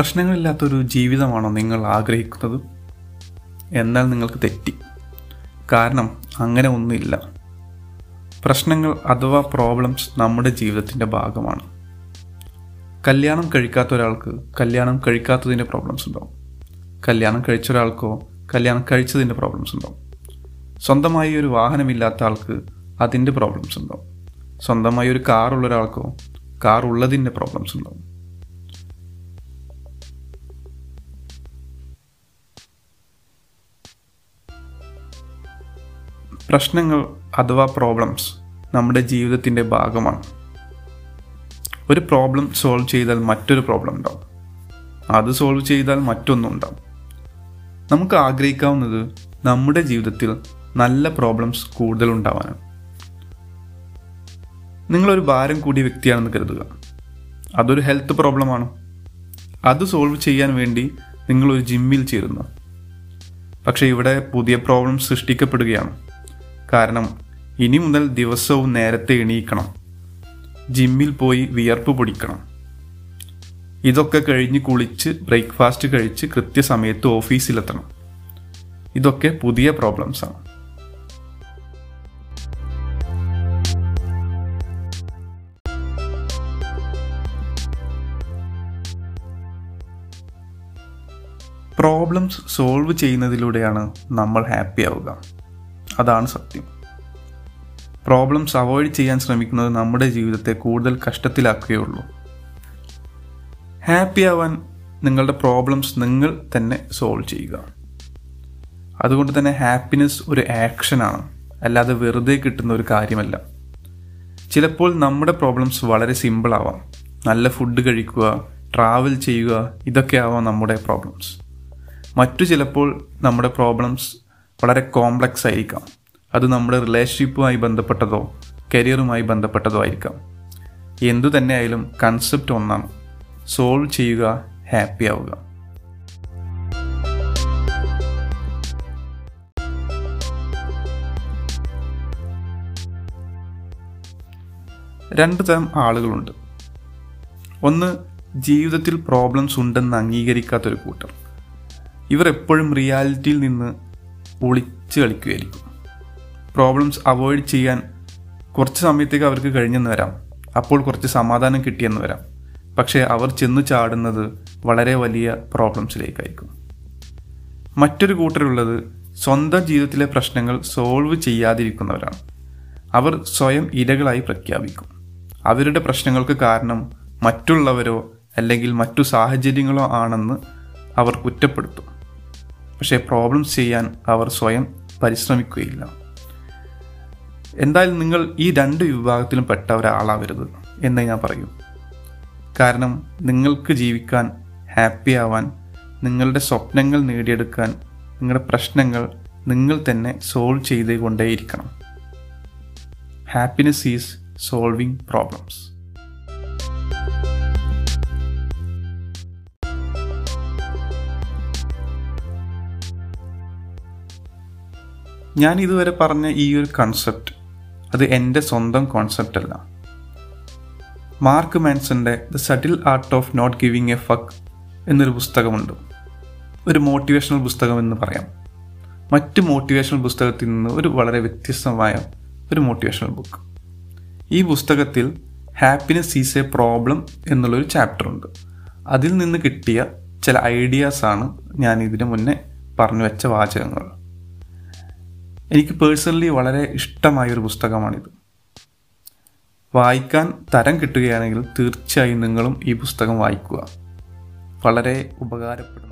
പ്രശ്നങ്ങളില്ലാത്തൊരു ജീവിതമാണോ നിങ്ങൾ ആഗ്രഹിക്കുന്നത്? എന്നാൽ നിങ്ങൾക്ക് തെറ്റി. കാരണം അങ്ങനെ ഒന്നുമില്ല. പ്രശ്നങ്ങൾ അഥവാ പ്രോബ്ലംസ് നമ്മുടെ ജീവിതത്തിന്റെ ഭാഗമാണ്. കല്യാണം കഴിക്കാത്ത ഒരാൾക്ക് കല്യാണം കഴിക്കാത്തതിന്റെ പ്രോബ്ലംസ് ഉണ്ടാവും. കല്യാണം കഴിച്ച ഒരാൾക്കോ കല്യാണം കഴിച്ചതിന്റെ പ്രോബ്ലംസ് ഉണ്ടാവും. സ്വന്തമായി ഒരു വാഹനമില്ലാത്ത ആൾക്ക് അതിന്റെ പ്രോബ്ലംസ് ഉണ്ടാവും. സ്വന്തമായി ഒരു കാറുള്ള ഒരാൾക്കോ കാർ ഉള്ളതിന്റെ പ്രോബ്ലംസ് ഉണ്ടാവും. പ്രശ്നങ്ങൾ അഥവാ പ്രോബ്ലംസ് നമ്മുടെ ജീവിതത്തിന്റെ ഭാഗമാണ്. ഒരു പ്രോബ്ലം സോൾവ് ചെയ്താൽ മറ്റൊരു പ്രോബ്ലം ഉണ്ടാവും. അത് സോൾവ് ചെയ്താൽ മറ്റൊന്നും ഉണ്ടാവും. നമുക്ക് ആഗ്രഹിക്കാവുന്നത് നമ്മുടെ ജീവിതത്തിൽ നല്ല പ്രോബ്ലംസ് കൂടുതൽ ഉണ്ടാവാനാണ്. നിങ്ങളൊരു ഭാരം കൂടിയ വ്യക്തിയാണെന്ന് കരുതുക. അതൊരു ഹെൽത്ത് പ്രോബ്ലമാണ് അത് സോൾവ് ചെയ്യാൻ വേണ്ടി നിങ്ങളൊരു ജിമ്മിൽ ചേരുന്നു. പക്ഷേ ഇവിടെ പുതിയ പ്രോബ്ലം സൃഷ്ടിക്കപ്പെടുകയാണ്. കാരണം ഇനി മുതൽ ദിവസവും നേരത്തെ എണീക്കണം. ജിമ്മിൽ പോയി വിയർപ്പ് പൊടിക്കണം. ഇതൊക്കെ കഴിഞ്ഞ് കുളിച്ച് ബ്രേക്ക്ഫാസ്റ്റ് കഴിച്ച് കൃത്യസമയത്ത് ഓഫീസിലെത്തണം. ഇതൊക്കെ പുതിയ പ്രോബ്ലംസാണ് പ്രോബ്ലംസ് സോൾവ് ചെയ്യുന്നതിലൂടെയാണ് നമ്മൾ ഹാപ്പി ആവുക. അതാണ് സത്യം. പ്രോബ്ലംസ് അവോയ്ഡ് ചെയ്യാൻ ശ്രമിക്കുന്നത് നമ്മുടെ ജീവിതത്തെ കൂടുതൽ കഷ്ടത്തിലാക്കുകയുള്ളൂ. ഹാപ്പി ആവാൻ നിങ്ങളുടെ പ്രോബ്ലംസ് നിങ്ങൾ തന്നെ സോൾവ് ചെയ്യുക. അതുകൊണ്ട് തന്നെ ഹാപ്പിനെസ് ഒരു ആക്ഷനാണ് അല്ലാതെ വെറുതെ കിട്ടുന്ന ഒരു കാര്യമല്ല. ചിലപ്പോൾ നമ്മുടെ പ്രോബ്ലംസ് വളരെ സിമ്പിൾ ആവാം. നല്ല ഫുഡ് കഴിക്കുക ട്രാവൽ ചെയ്യുക ഇതൊക്കെ ആവാം നമ്മുടെ പ്രോബ്ലംസ് മറ്റു ചിലപ്പോൾ നമ്മുടെ പ്രോബ്ലംസ് വളരെ കോംപ്ലക്സ് ആയിരിക്കാം. അത് നമ്മുടെ റിലേഷൻഷിപ്പുമായി ബന്ധപ്പെട്ടതോ കരിയറുമായി ബന്ധപ്പെട്ടതോ ആയിരിക്കാം. എന്തു തന്നെ ആയാലും കൺസെപ്റ്റ് ഒന്നാണ്. സോൾവ് ചെയ്യുക ഹാപ്പി ആവുക. രണ്ട് തരം ആളുകളുണ്ട്. ഒന്ന് ജീവിതത്തിൽ പ്രോബ്ലംസ് ഉണ്ടെന്ന് അംഗീകരിക്കാത്തൊരു കൂട്ടം. ഇവർ എപ്പോഴും റിയാലിറ്റിയിൽ നിന്ന് ഒളിച്ച് കളിക്കുകയായിരിക്കും പ്രോബ്ലംസ് അവോയ്ഡ് ചെയ്യാൻ കുറച്ച് സമയത്തേക്ക് അവർക്ക് കഴിഞ്ഞെന്ന് വരാം. അപ്പോൾ കുറച്ച് സമാധാനം കിട്ടിയെന്ന് വരാം. പക്ഷേ അവർ ചെന്നു ചാടുന്നത് വളരെ വലിയ പ്രോബ്ലംസിലേക്കായിരിക്കും മറ്റൊരു കൂട്ടരുള്ളത് സ്വന്തം ജീവിതത്തിലെ പ്രശ്നങ്ങൾ സോൾവ് ചെയ്യാതിരിക്കുന്നവരാണ്. അവർ സ്വയം ഇരകളായി പ്രഖ്യാപിക്കും. അവരുടെ പ്രശ്നങ്ങൾക്ക് കാരണം മറ്റുള്ളവരോ അല്ലെങ്കിൽ മറ്റു സാഹചര്യങ്ങളോ ആണെന്ന് അവർ കുറ്റപ്പെടുത്തും. പക്ഷേ പ്രോബ്ലംസ് ചെയ്യാൻ അവർ സ്വയം പരിശ്രമിക്കുകയില്ല. എന്തായാലും നിങ്ങൾ ഈ രണ്ട് വിഭാഗത്തിലും പെട്ട ഒരാളാവരുത് എന്ന് ഞാൻ പറയൂ. കാരണം നിങ്ങൾക്ക് ജീവിക്കാൻ ഹാപ്പി ആവാൻ നിങ്ങളുടെ സ്വപ്നങ്ങൾ നേടിയെടുക്കാൻ നിങ്ങളുടെ പ്രശ്നങ്ങൾ നിങ്ങൾ തന്നെ സോൾവ് ചെയ്തുകൊണ്ടേയിരിക്കണം. ഹാപ്പിനെസ് ഈസ് സോൾവിങ് പ്രോബ്ലംസ് ഞാൻ ഇതുവരെ പറഞ്ഞ ഈ ഒരു കൺസെപ്റ്റ് അത് എന്റെ സ്വന്തം കോൺസെപ്റ്റ് അല്ല. Mark മാൻസന്റെ the subtle art of not giving a fuck എന്നൊരു പുസ്തകമുണ്ട്. ഒരു മോട്ടിവേഷണൽ പുസ്തകം എന്ന് പറയാം. മറ്റ് മോട്ടിവേഷണൽ പുസ്തകത്തിൽ നിന്ന് ഒരു വളരെ വ്യത്യസ്തമായ ഒരു മോട്ടിവേഷണൽ ബുക്ക് ഈ പുസ്തകത്തിൽ ഹാപ്പിനെസ് ഈസ് എ പ്രോബ്ലം എന്നുള്ളൊരു ചാപ്റ്റർ ഉണ്ട്. അതിൽ നിന്ന് കിട്ടിയ ചില ഐഡിയാസാണ് ഞാൻ ഇതിനു മുന്നേ പറഞ്ഞു വെച്ച വാചകങ്ങൾ. എനിക്ക് പേഴ്സണലി വളരെ ഇഷ്ടമായ ഒരു പുസ്തകമാണിത്. വായിക്കാൻ തരം കിട്ടുകയാണെങ്കിൽ തീർച്ചയായും നിങ്ങളും ഈ പുസ്തകം വായിക്കുക. വളരെ ഉപകാരപ്പെടുന്നു